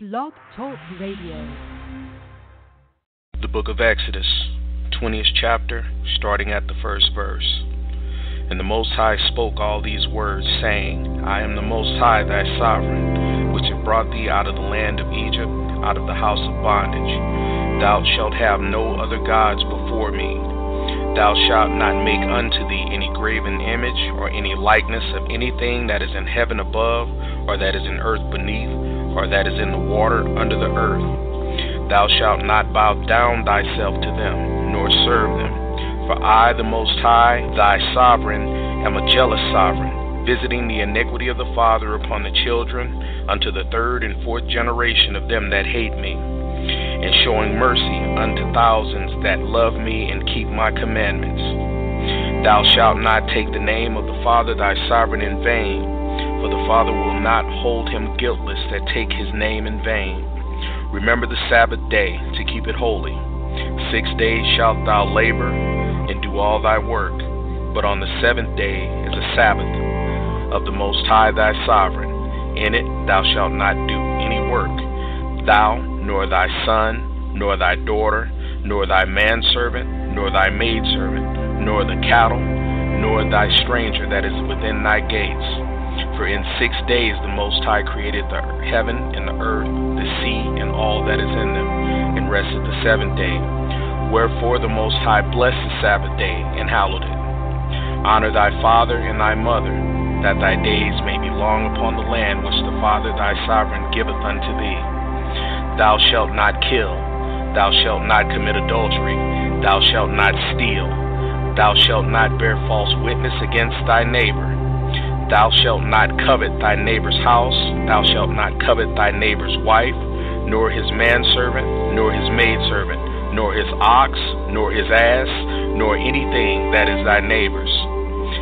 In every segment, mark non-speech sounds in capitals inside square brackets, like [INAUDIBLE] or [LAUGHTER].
Blog Talk Radio. The book of Exodus, 20th chapter, starting at the first verse. And the Most High spoke all these words, saying, I am the Most High, thy sovereign, which have brought thee out of the land of Egypt, out of the house of bondage. Thou shalt have no other gods before me. Thou shalt not make unto thee any graven image, or any likeness of anything that is in heaven above, or that is in earth beneath, or that is in the water under the earth. Thou shalt not bow down thyself to them, nor serve them for I, the Most High, thy sovereign, am a jealous sovereign, visiting the iniquity of the father upon the children unto the third and fourth generation of them that hate me, and showing mercy unto thousands that love me and keep my commandments. Thou shalt not take the name of the Father thy sovereign in vain, for the Father will not hold him guiltless that take his name in vain. Remember the Sabbath day to keep it holy. Six days shalt thou labor and do all thy work, but on the seventh day is a Sabbath of the Most High thy sovereign. In it thou shalt not do any work, thou, nor thy son, nor thy daughter, nor thy manservant, nor thy maidservant, nor the cattle, nor thy stranger that is within thy gates. For in six days the Most High created the heaven and the earth, the sea, and all that is in them, and rested the seventh day. Wherefore the Most High blessed the Sabbath day and hallowed it. Honor thy father and thy mother, that thy days may be long upon the land which the Father thy sovereign giveth unto thee. Thou shalt not kill, thou shalt not commit adultery, thou shalt not steal, thou shalt not bear false witness against thy neighbor. Thou shalt not covet thy neighbor's house, thou shalt not covet thy neighbor's wife, nor his manservant, nor his maidservant nor his ox, nor his ass, nor anything that is thy neighbor's.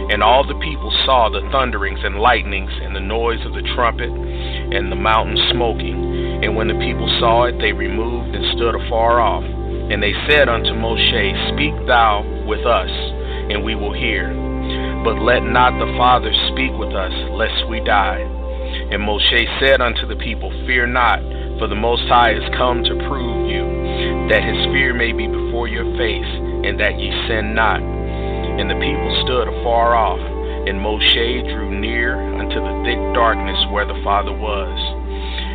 And all the people saw the thunderings and lightnings, and the noise of the trumpet, and the mountain smoking. And when the people saw it, they removed and stood afar off. And they said unto Moshe, Speak thou with us, and we will hear. But let not the Father speak with us, lest we die. And Moshe said unto the people, Fear not, for the Most High is come to prove you that his fear may be before your face, and that ye sin not. And the people stood afar off, and Moshe drew near unto the thick darkness where the Father was.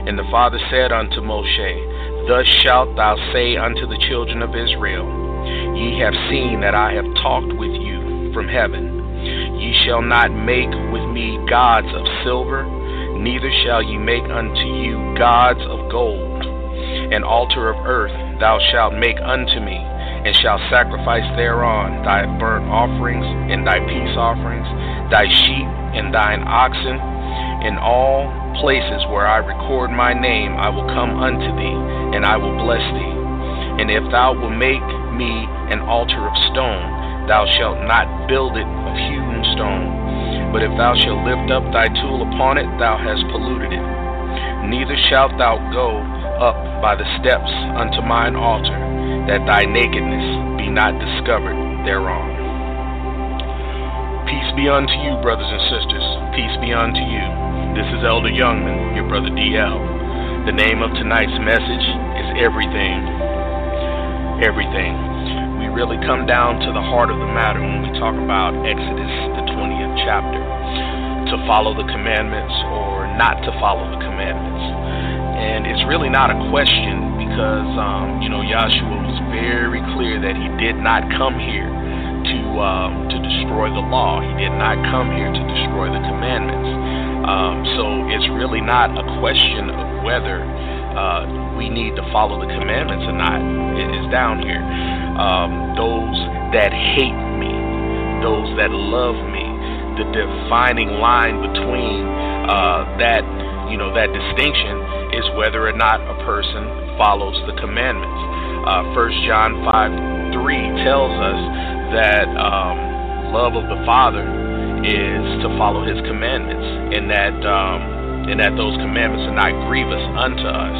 And the Father said unto Moshe, Thus shalt thou say unto the children of Israel, Ye have seen that I have talked with you from heaven. Shall not make with me gods of silver, neither shall ye make unto you gods of gold. An altar of earth thou shalt make unto me, and shalt sacrifice thereon thy burnt offerings and thy peace offerings, thy sheep and thine oxen. In all places where I record my name, I will come unto thee, and I will bless thee. And if thou wilt make me an altar of stone, thou shalt not build it of hewn stone. But if thou shalt lift up thy tool upon it, thou hast polluted it. Neither shalt thou go up by the steps unto mine altar, that thy nakedness be not discovered thereon. Peace be unto you, brothers and sisters. Peace be unto you. This is Elder Youngman, your brother DL. The name of tonight's message is Everything. Everything. We really come down to the heart of the matter when we talk about Exodus, the 20th chapter. To follow the commandments or not to follow the commandments. And it's really not a question because, um, you know, Yahshua was very clear that he did not come here to um, to destroy the law. He did not come here to destroy the commandments. Um, so it's really not a question of whether uh, we need to follow the commandments or not. It is down here. Um, those that hate those that love me, the defining line between uh, that, you know, that distinction is whether or not a person follows the commandments. Uh, 1 John 5 3 tells us that um, love of the Father is to follow his commandments and that um, and that those commandments are not grievous unto us.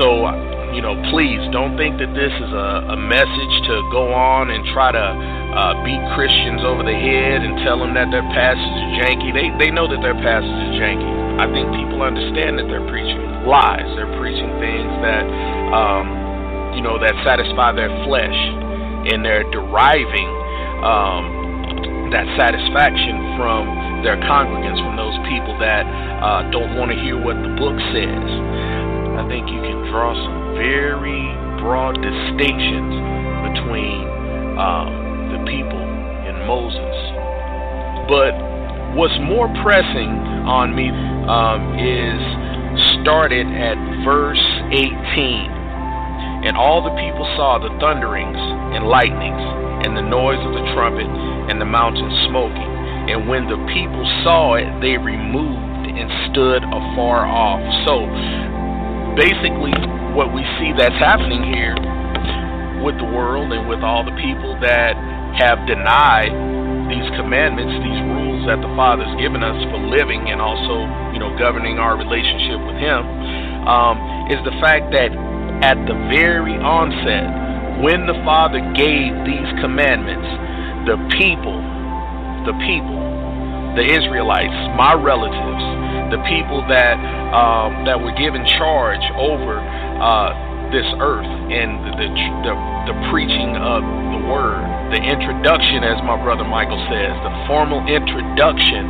So, you know, please don't think that this is a, a message to go on and try to uh, beat Christians over the head and tell them that their passage is janky. They, they know that their passage is janky. I think people understand that they're preaching lies. They're preaching things that, um, you know, that satisfy their flesh, and they're deriving um, that satisfaction from their congregants, from those people that uh, don't want to hear what the book says. Think you can draw some very broad distinctions between um, the people and Moses. But what's more pressing on me um, is started at verse 18. And all the people saw the thunderings and lightnings and the noise of the trumpet and the mountain smoking. And when the people saw it, they removed and stood afar off. So basically, what we see that's happening here with the world and with all the people that have denied these commandments, these rules that the Father's given us for living and also, you know, governing our relationship with Him, um, is the fact that at the very onset, when the Father gave these commandments, the people, the people, the Israelites, my relatives, the people that um, that were given charge over uh, this earth and the, the, the, preaching of the word, the introduction, as my brother Michael says, the formal introduction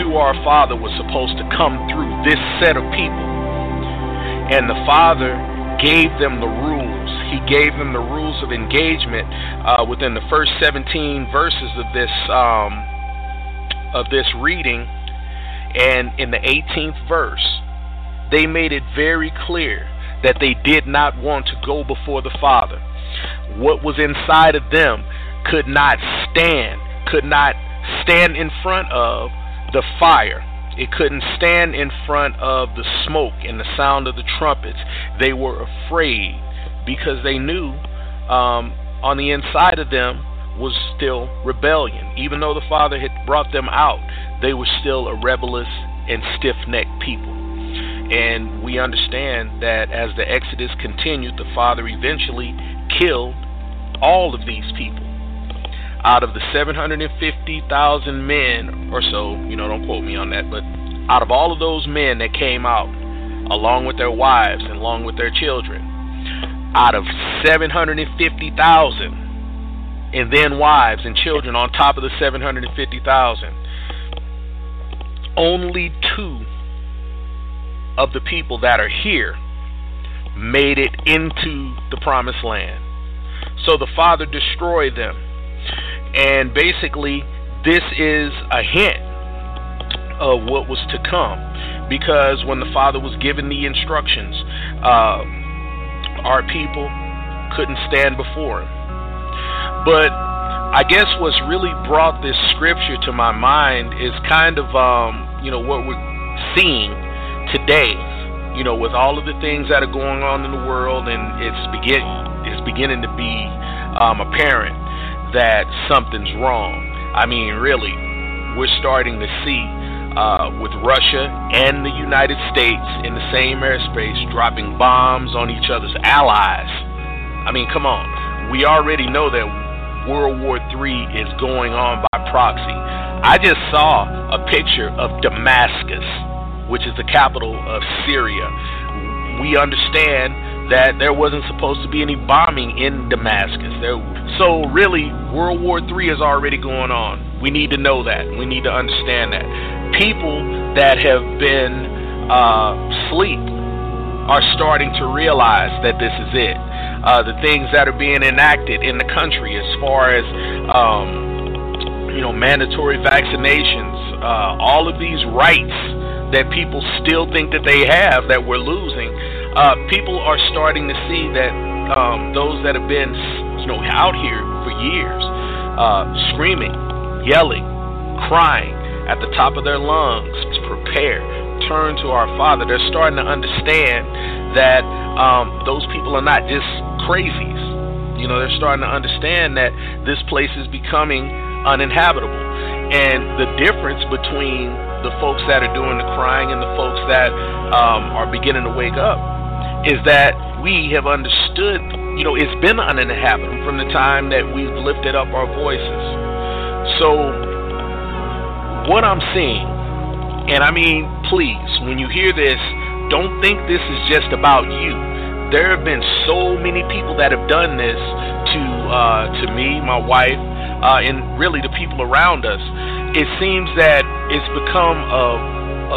to our Father was supposed to come through this set of people. And the Father gave them the rules. He gave them the rules of engagement uh, within the first 17 verses of this um, of this reading, and in the 18th verse, they made it very clear that they did not want to go before the Father. What was inside of them could not stand, could not stand in front of the fire. It couldn't stand in front of the smoke and the sound of the trumpets. They were afraid because they knew um, on the inside of them was still rebellion. Even though the Father had brought them out, they were still a rebellious and stiff necked people. And we understand that as the Exodus continued, the Father eventually killed all of these people. Out of the 750,000 men or so, you know, don't quote me on that, but out of all of those men that came out, along with their wives and along with their children, out of 750,000, and then wives and children on top of the 750,000, only two of the people that are here made it into the promised land. So the Father destroyed them. And basically, this is a hint of what was to come. Because when the Father was given the instructions, uh, our people couldn't stand before Him. But I guess what's really brought this scripture to my mind is kind of, um, you know, what we're seeing today, you know, with all of the things that are going on in the world, and it's begin it's beginning to be um, apparent that something's wrong. I mean, really, we're starting to see uh, with Russia and the United States in the same airspace dropping bombs on each other's allies. I mean, come on. We already know that World War III is going on by proxy. I just saw a picture of Damascus which is the capital of Syria. We understand that there wasn't supposed to be any bombing in Damascus. There, so really, World War III is already going on. We need to know that. We need to understand that. People that have been uh, asleep are starting to realize that this is it. Uh, the things that are being enacted in the country, as far as um, you know, mandatory vaccinations, uh, all of these rights that people still think that they have that we're losing, uh, people are starting to see that um, those that have been, you know, out here for years, uh, screaming, yelling, crying at the top of their lungs prepare, turn to our Father. They're starting to understand that um, those people are not just crazies. You know, they're starting to understand that this place is becoming uninhabitable. And the difference between the folks that are doing the crying and the folks that um, are beginning to wake up is that we have understood, you know, it's been uninhabitable from the time that we've lifted up our voices. So, what I'm seeing, and I mean, please, when you hear this, don't think this is just about you. There have been so many people that have done this to uh, to me, my wife, uh, and really the people around us. It seems that it's become a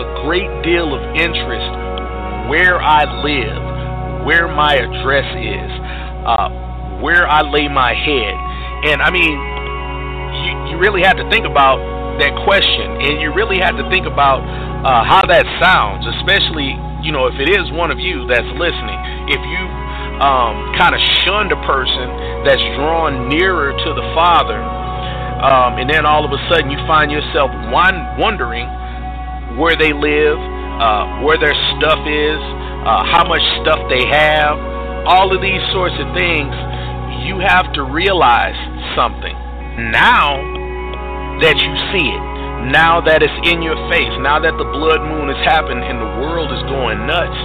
a great deal of interest where I live, where my address is, uh, where I lay my head, and I mean, you you really have to think about that question, and you really have to think about uh, how that sounds, especially you know if it is one of you that's listening. If you um, kind of shunned a person that's drawn nearer to the Father, um, and then all of a sudden you find yourself one wondering where they live, uh, where their stuff is, uh, how much stuff they have, all of these sorts of things, you have to realize something. Now that you see it, now that it's in your face, now that the blood moon has happened and the world is going nuts,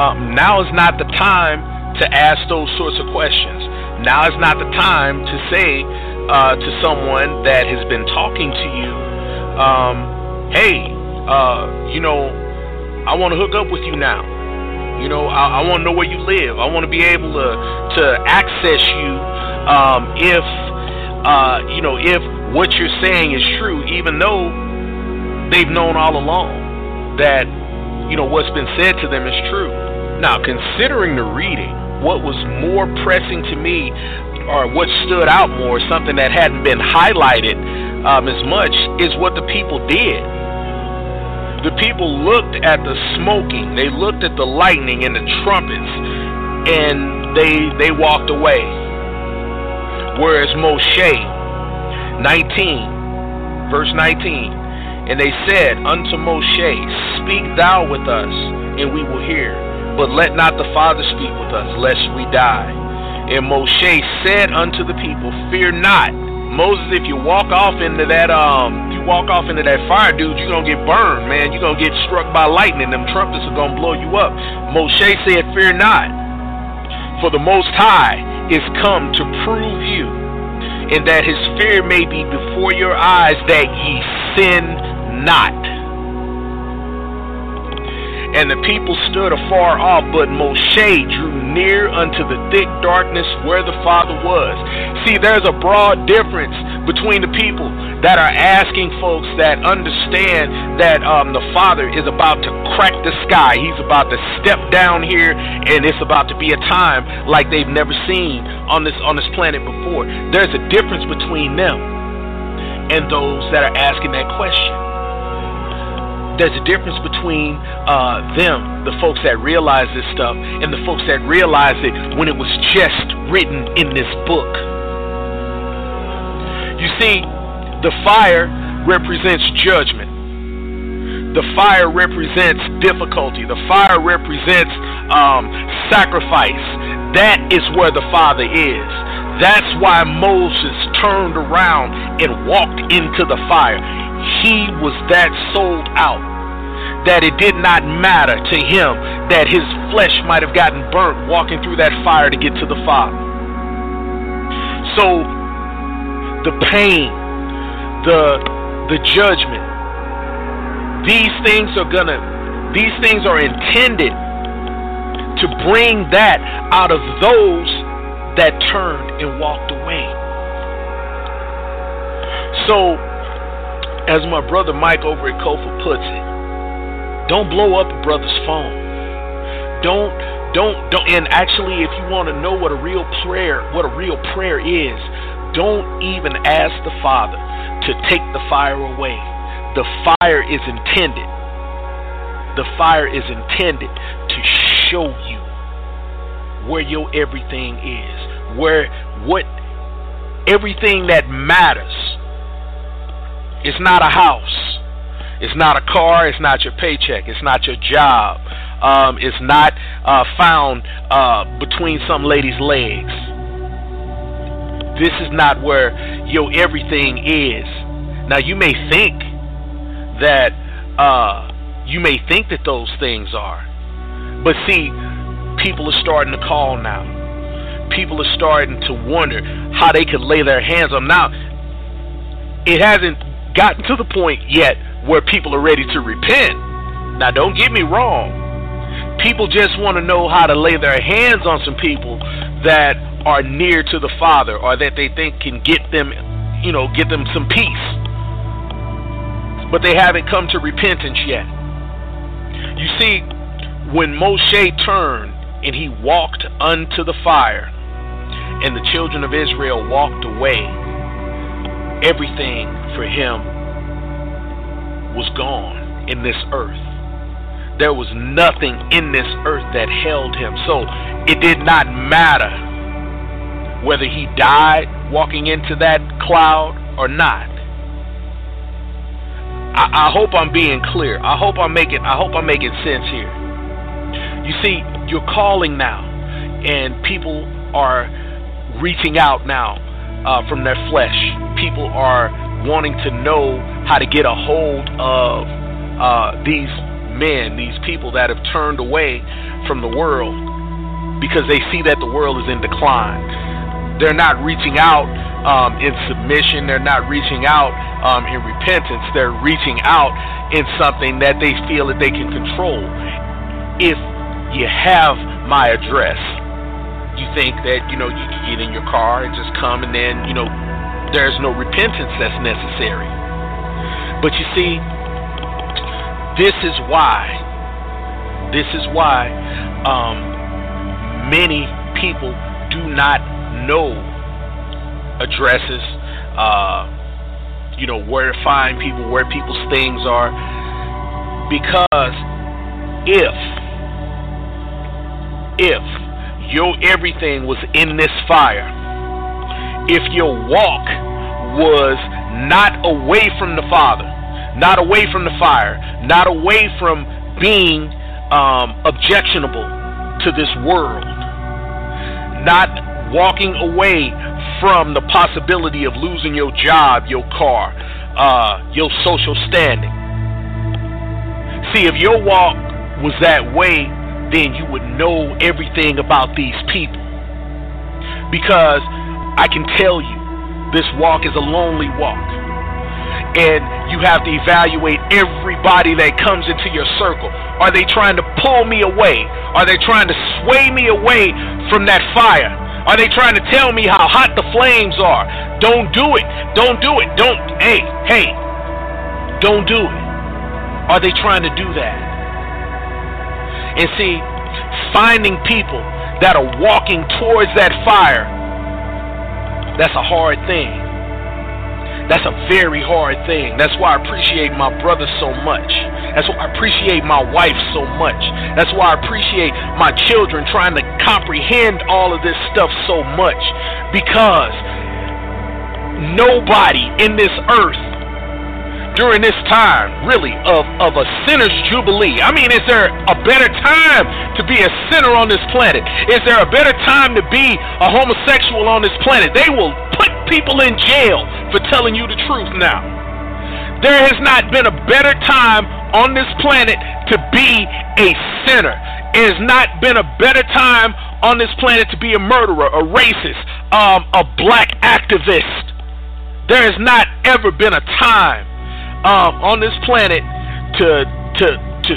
um, now is not the time to ask those sorts of questions. Now is not the time to say uh, to someone that has been talking to you, um, hey, uh, you know, I want to hook up with you now. You know, I, I want to know where you live. I want to be able to to access you um, if uh, you know if what you're saying is true, even though they've known all along that you know what's been said to them is true. Now, considering the reading, what was more pressing to me, or what stood out more, something that hadn't been highlighted um, as much, is what the people did. The people looked at the smoking, they looked at the lightning and the trumpets, and they they walked away. Whereas Moshe 19, verse 19. And they said unto Moshe, Speak thou with us, and we will hear. But let not the Father speak with us, lest we die. And Moshe said unto the people, Fear not. Moses, if you walk off into that um you walk off into that fire, dude, you're gonna get burned, man. You're gonna get struck by lightning. Them trumpets are gonna blow you up. Moshe said, Fear not. For the most high is come to prove you and that his fear may be before your eyes, that ye sin not. And the people stood afar off, but Moshe drew near unto the thick darkness where the Father was. See, there's a broad difference between the people that are asking folks that understand that um, the Father is about to crack the sky. He's about to step down here, and it's about to be a time like they've never seen on this on this planet before. There's a difference between them and those that are asking that question there's a difference between uh, them, the folks that realize this stuff, and the folks that realize it when it was just written in this book. You see, the fire represents judgment. The fire represents difficulty. The fire represents um, sacrifice. That is where the Father is. That's why Moses turned around and walked into the fire he was that sold out that it did not matter to him that his flesh might have gotten burnt walking through that fire to get to the Father. So the pain, the the judgment, these things are gonna these things are intended to bring that out of those that turned and walked away. So as my brother Mike over at COFAH puts it, don't blow up a brother's phone. Don't don't don't and actually if you want to know what a real prayer what a real prayer is, don't even ask the Father to take the fire away. The fire is intended. The fire is intended to show you where your everything is, where what everything that matters it's not a house. It's not a car. It's not your paycheck. It's not your job. Um, it's not uh, found uh, between some lady's legs. This is not where your everything is. Now you may think that uh, you may think that those things are, but see, people are starting to call now. People are starting to wonder how they could lay their hands on. Now, it hasn't gotten to the point yet where people are ready to repent. Now, don't get me wrong. people just want to know how to lay their hands on some people that are near to the Father or that they think can get them, you know, get them some peace. But they haven't come to repentance yet. You see, when Moshe turned and he walked unto the fire, and the children of Israel walked away, everything for him was gone in this earth. There was nothing in this earth that held him. So it did not matter whether he died walking into that cloud or not. I, I hope I'm being clear. I hope I'm making I hope I'm making sense here. You see, you're calling now, and people are reaching out now uh, from their flesh. People are wanting to know how to get a hold of uh, these men, these people that have turned away from the world because they see that the world is in decline. They're not reaching out um, in submission, they're not reaching out um, in repentance, they're reaching out in something that they feel that they can control. If you have my address, you think that you know you can get in your car and just come and then you know there's no repentance that's necessary. But you see, this is why, this is why um, many people do not know addresses, uh, you know, where to find people, where people's things are. Because if, if your everything was in this fire, if your walk was not away from the Father, not away from the fire, not away from being um, objectionable to this world, not walking away from the possibility of losing your job, your car, uh, your social standing. See, if your walk was that way, then you would know everything about these people. Because I can tell you, this walk is a lonely walk and you have to evaluate everybody that comes into your circle. Are they trying to pull me away? Are they trying to sway me away from that fire? Are they trying to tell me how hot the flames are? Don't do it. Don't do it. Don't. Hey, hey. Don't do it. Are they trying to do that? And see, finding people that are walking towards that fire, that's a hard thing. That's a very hard thing. That's why I appreciate my brother so much. That's why I appreciate my wife so much. That's why I appreciate my children trying to comprehend all of this stuff so much. Because nobody in this earth during this time, really, of, of a sinner's jubilee. I mean, is there a better time to be a sinner on this planet? Is there a better time to be a homosexual on this planet? They will people in jail for telling you the truth now. There has not been a better time on this planet to be a sinner. It has not been a better time on this planet to be a murderer, a racist, um, a black activist. There has not ever been a time um, on this planet to to to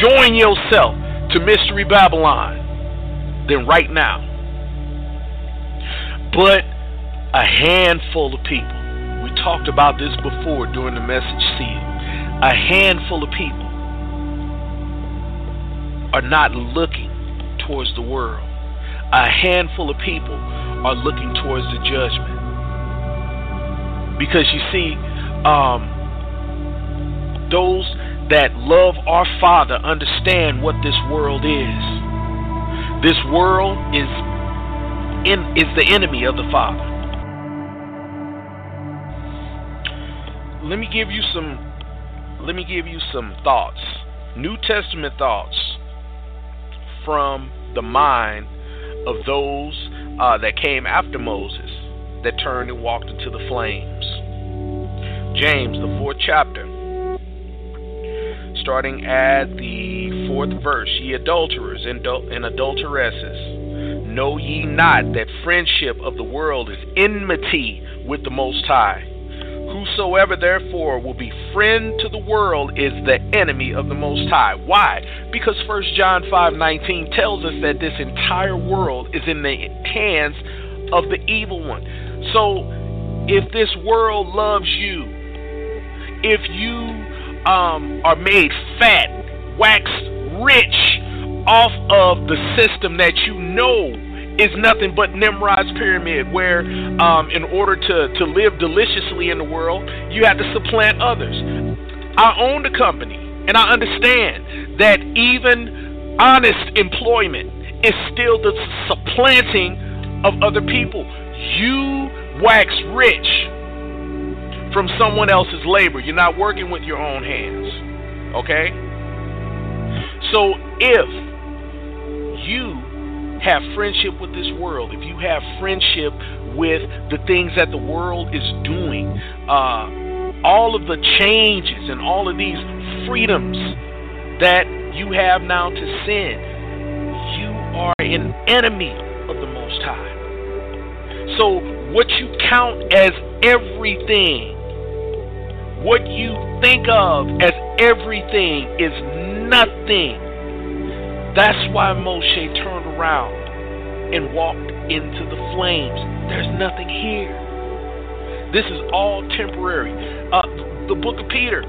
join yourself to Mystery Babylon than right now. But a handful of people. We talked about this before during the message seal. A handful of people are not looking towards the world. A handful of people are looking towards the judgment. Because you see, um, those that love our Father understand what this world is. This world is in is the enemy of the Father. Let me give you some let me give you some thoughts. New Testament thoughts from the mind of those uh, that came after Moses that turned and walked into the flames. James, the fourth chapter, starting at the fourth verse Ye adulterers and, and adulteresses, know ye not that friendship of the world is enmity with the Most High? Whosoever therefore will be friend to the world is the enemy of the Most High. Why? Because 1 John 5:19 tells us that this entire world is in the hands of the evil one. So if this world loves you, if you um, are made fat, waxed rich off of the system that you know is nothing but Nimrod's pyramid, where um, in order to, to live deliciously in the world, you have to supplant others. I own the company, and I understand that even honest employment is still the supplanting of other people. You wax rich from someone else's labor. You're not working with your own hands. Okay? So if you have friendship with this world, if you have friendship with the things that the world is doing, uh, all of the changes and all of these freedoms that you have now to sin, you are an enemy of the Most High. So, what you count as everything, what you think of as everything, is nothing. That's why Moshe turned around and walked into the flames. There's nothing here. This is all temporary. Uh, the book of Peter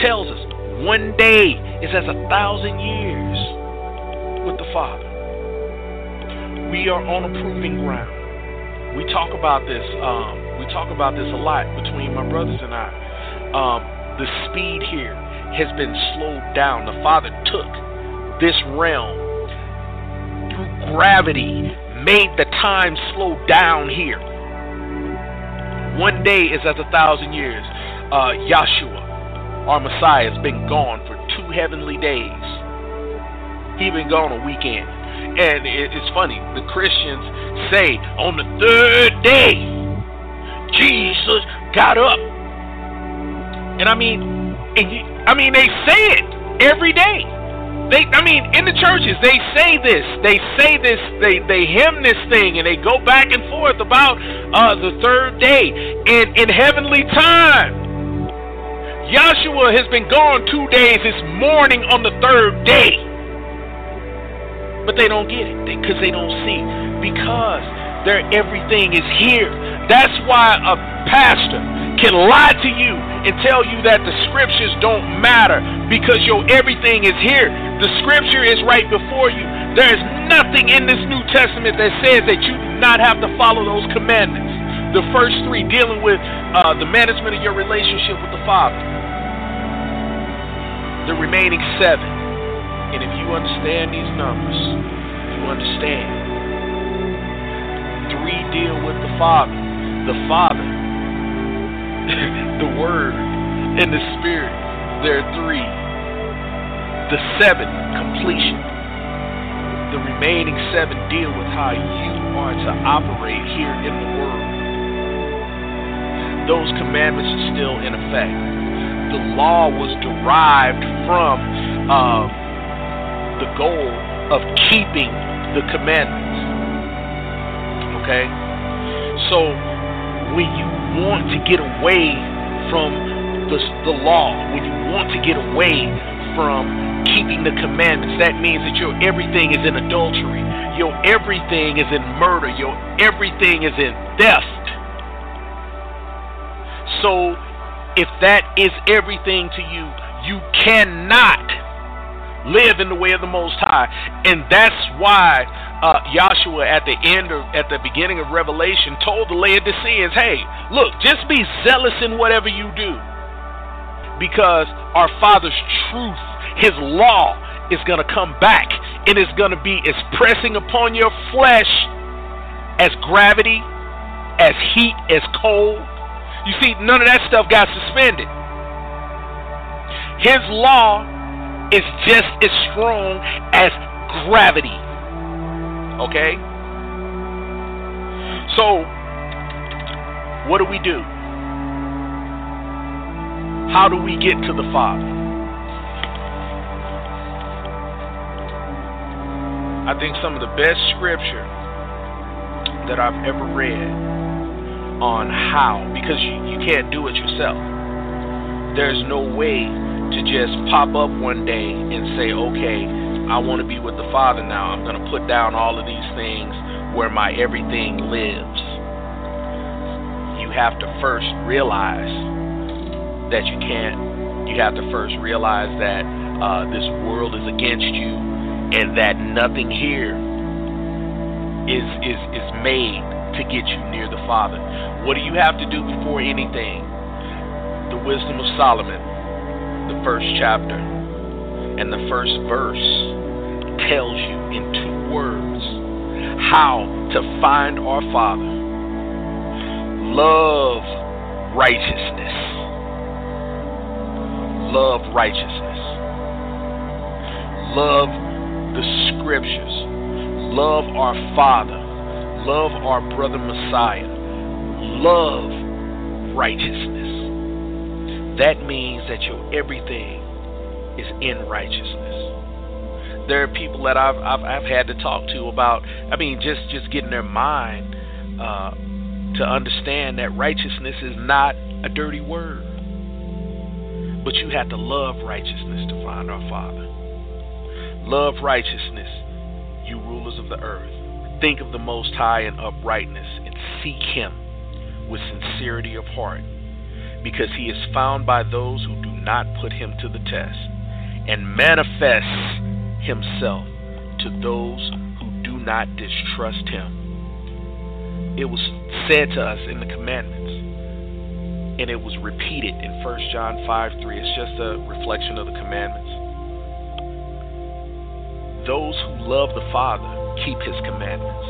tells us one day is as a thousand years with the Father. We are on a proving ground. We talk about this. Um, we talk about this a lot between my brothers and I. Um, the speed here has been slowed down. The Father took this realm through gravity, made the time slow down here. One day is as a thousand years. Uh, Yahshua, our Messiah, has been gone for two heavenly days. He been gone a weekend. And it's funny, the Christians say on the third day, Jesus got up. And I mean, and I mean, they say it every day. They, I mean, in the churches, they say this, they say this, they they hymn this thing, and they go back and forth about uh, the third day in in heavenly time. Joshua has been gone two days. It's morning on the third day, but they don't get it because they, they don't see because their everything is here. That's why a pastor can lie to you and tell you that the scriptures don't matter because your everything is here. The scripture is right before you. There is nothing in this New Testament that says that you do not have to follow those commandments. The first three dealing with uh, the management of your relationship with the Father. The remaining seven. And if you understand these numbers, you understand. Three deal with the Father. The Father [LAUGHS] the Word, and the Spirit. There are three. The seven, completion. The remaining seven deal with how you are to operate here in the world. Those commandments are still in effect. The law was derived from uh, the goal of keeping the commandments. Okay? So, when you want to get away from the, the law, when you want to get away from keeping the commandments, that means that your everything is in adultery, your everything is in murder, your everything is in theft. So, if that is everything to you, you cannot live in the way of the Most High. And that's why uh, Yahshua at the end of, at the beginning of Revelation told the Laodiceans, hey, look, just be zealous in whatever you do. Because our Father's truth, His law, is going to come back and it's going to be as pressing upon your flesh as gravity, as heat, as cold. You see, none of that stuff got suspended. His law is just as strong as gravity. Okay? So, what do we do? How do we get to the Father? I think some of the best scripture that I've ever read on how because you, you can't do it yourself. There's no way to just pop up one day and say, okay, I want to be with the Father now. I'm going to put down all of these things where my everything lives. You have to first realize that you can't. You have to first realize that uh, this world is against you and that nothing here is, is, is made to get you near the Father. What do you have to do before anything? The wisdom of Solomon, the first chapter, and the first verse tells you in two words how to find our Father. Love righteousness. Love righteousness. Love the scriptures. Love our Father. Love our brother Messiah. Love righteousness. That means that your everything is in righteousness. There are people that I've, I've, I've had to talk to about, I mean, just, just getting their mind uh, to understand that righteousness is not a dirty word. But you have to love righteousness to find our Father. Love righteousness, you rulers of the earth. Think of the Most High in uprightness and seek Him with sincerity of heart because he is found by those who do not put him to the test, and manifests himself to those who do not distrust him. It was said to us in the commandments, and it was repeated in 1 John 5 3. It's just a reflection of the commandments. Those who love the Father keep his commandments.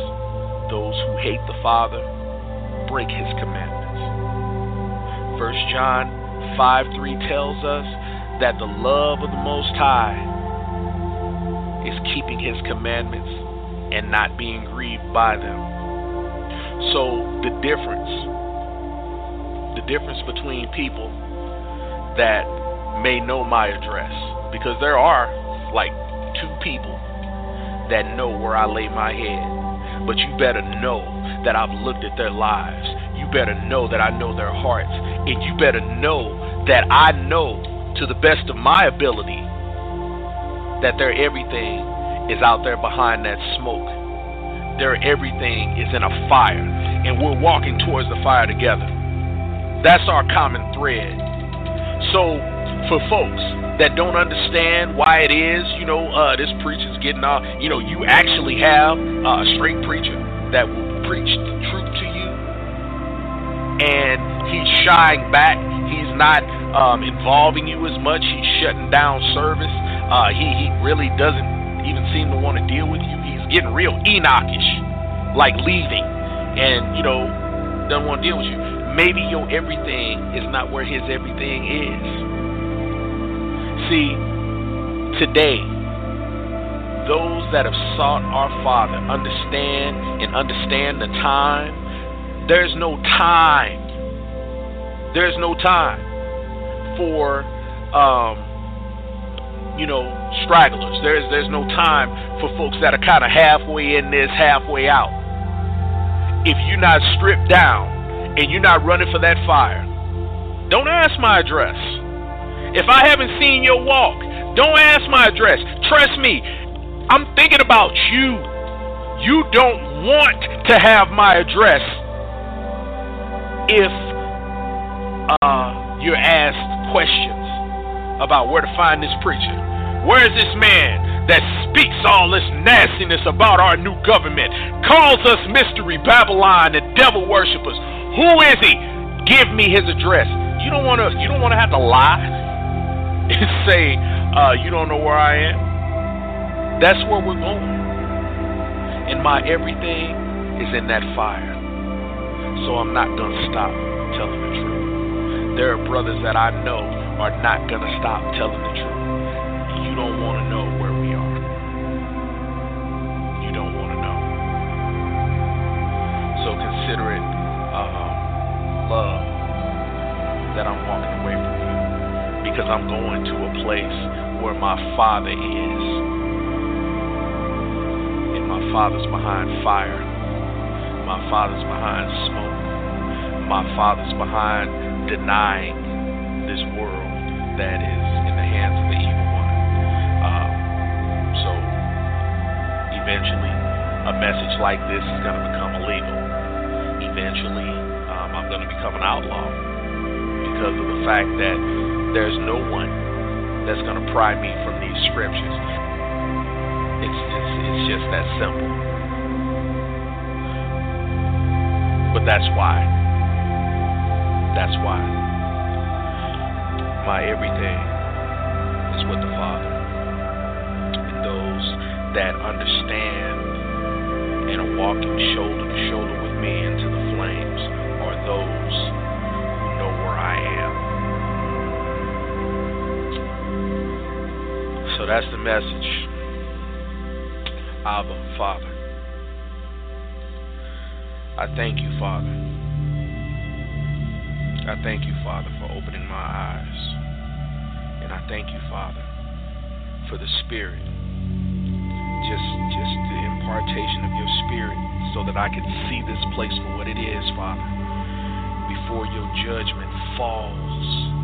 Those who hate the Father break his commandments. 1 John 5 3 tells us that the love of the Most High is keeping His commandments and not being grieved by them. So, the difference, the difference between people that may know my address, because there are like two people that know where I lay my head, but you better know that I've looked at their lives you better know that I know their hearts. And you better know that I know to the best of my ability that their everything is out there behind that smoke. Their everything is in a fire. And we're walking towards the fire together. That's our common thread. So, for folks that don't understand why it is, you know, uh, this preacher's getting off, you know, you actually have uh, a straight preacher that will preach the truth to you and he's shying back. He's not um, involving you as much. He's shutting down service. Uh, he he really doesn't even seem to want to deal with you. He's getting real Enochish, like leaving, and you know doesn't want to deal with you. Maybe your everything is not where his everything is. See, today, those that have sought our Father understand and understand the time there's no time. There's no time for um, you know, stragglers. There's there's no time for folks that are kind of halfway in this, halfway out. If you're not stripped down and you're not running for that fire, don't ask my address. If I haven't seen your walk, don't ask my address. Trust me, I'm thinking about you. You don't want to have my address if uh, you're asked questions about where to find this preacher. Where is this man that speaks all this nastiness about our new government, calls us Mystery Babylon and devil worshippers? Who is he? Give me his address. You don't want to. You don't want to have to lie [LAUGHS] and say uh, you don't know where I am. That's where we're going. And my everything is in that fire so I'm not going to stop telling the truth. There are brothers that I know are not going to stop telling the truth. You don't want to know because I'm going to a place where my Father is. And my Father's behind fire. My Father's behind smoke. my fathers behind denying this world that is in the hands of the evil one. Uh, so eventually, a message like this is going to become illegal. Eventually, um, I'm going to become an outlaw because of the fact that there's no one that's going to pry me from these scriptures. It's, it's, it's just that simple. But that's why. That's why. My everything is with the Father. And those that understand and are walking shoulder to shoulder that's the message. Abba, Father. I thank you, Father. I thank you, Father, for opening my eyes. And I thank you, Father, for the Spirit. Just just the impartation of your spirit so that I can see this place for what it is, Father, before your judgment falls.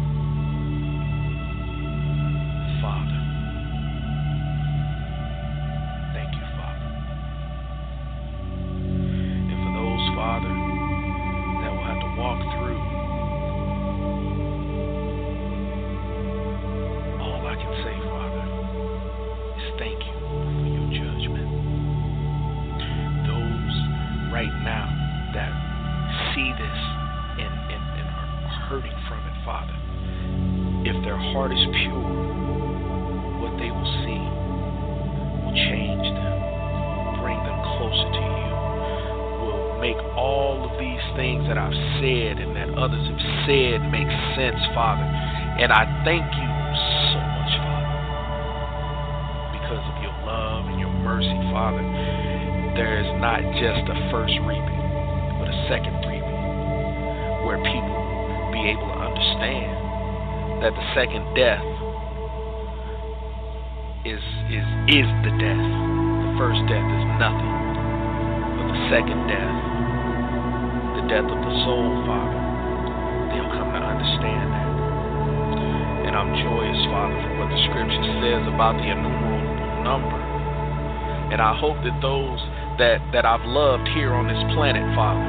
These things that I've said and that others have said make sense, Father. And I thank you so much, Father, because of your love and your mercy, Father. There is not just a first reaping, but a second reaping, where people will be able to understand that the second death is is is the death. The first death is nothing. But the second death, death of the soul, Father, they'll come to understand that. And I'm joyous, Father, for what the scripture says about the innumerable number. And I hope that those that, that I've loved here on this planet, Father,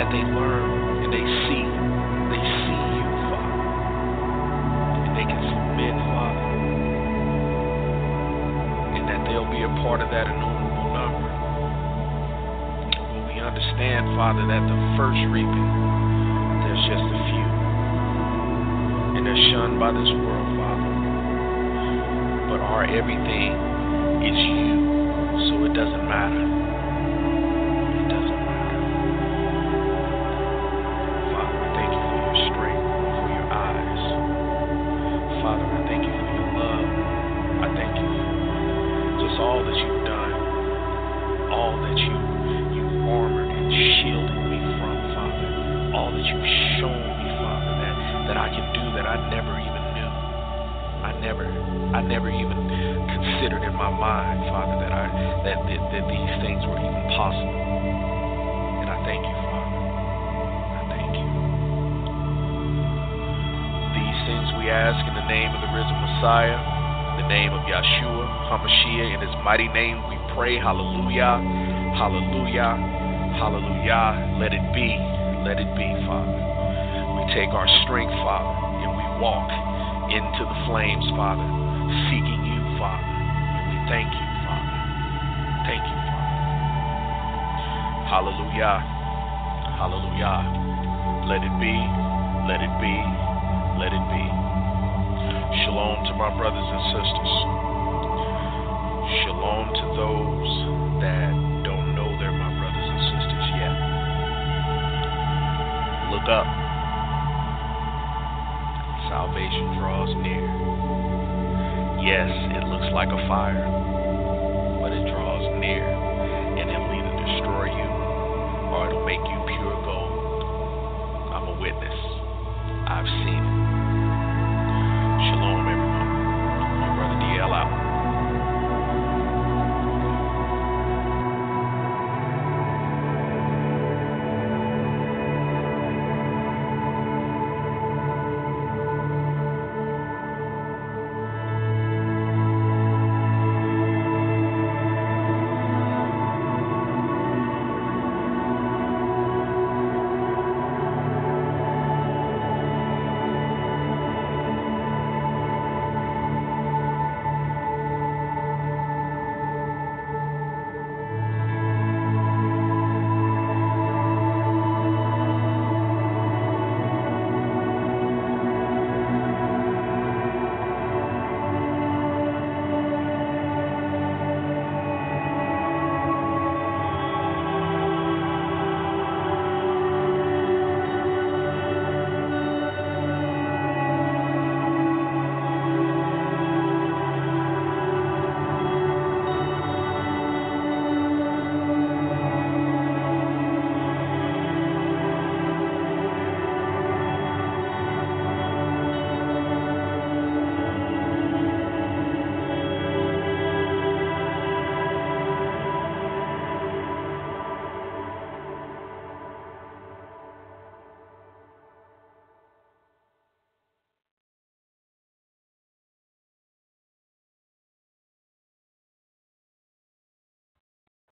that they learn and they see, they see you, Father. And they can submit, Father. And that they'll be a part of that innumerable Father, that the first reaping, there's just a few. And they're shunned by this world, Father. But our everything is you. So it doesn't matter. Hallelujah. Hallelujah. Hallelujah. Let it be. Let it be, Father. We take our strength, Father, and we walk into the flames, Father, seeking you, Father. And we thank you, Father. Thank you, Father. Hallelujah. Hallelujah. Let it be. Let it be. Let it be. Shalom to my brothers and sisters. Shalom to those that don't know they're my brothers and sisters yet. Look up. Salvation draws near. Yes, it looks like a fire.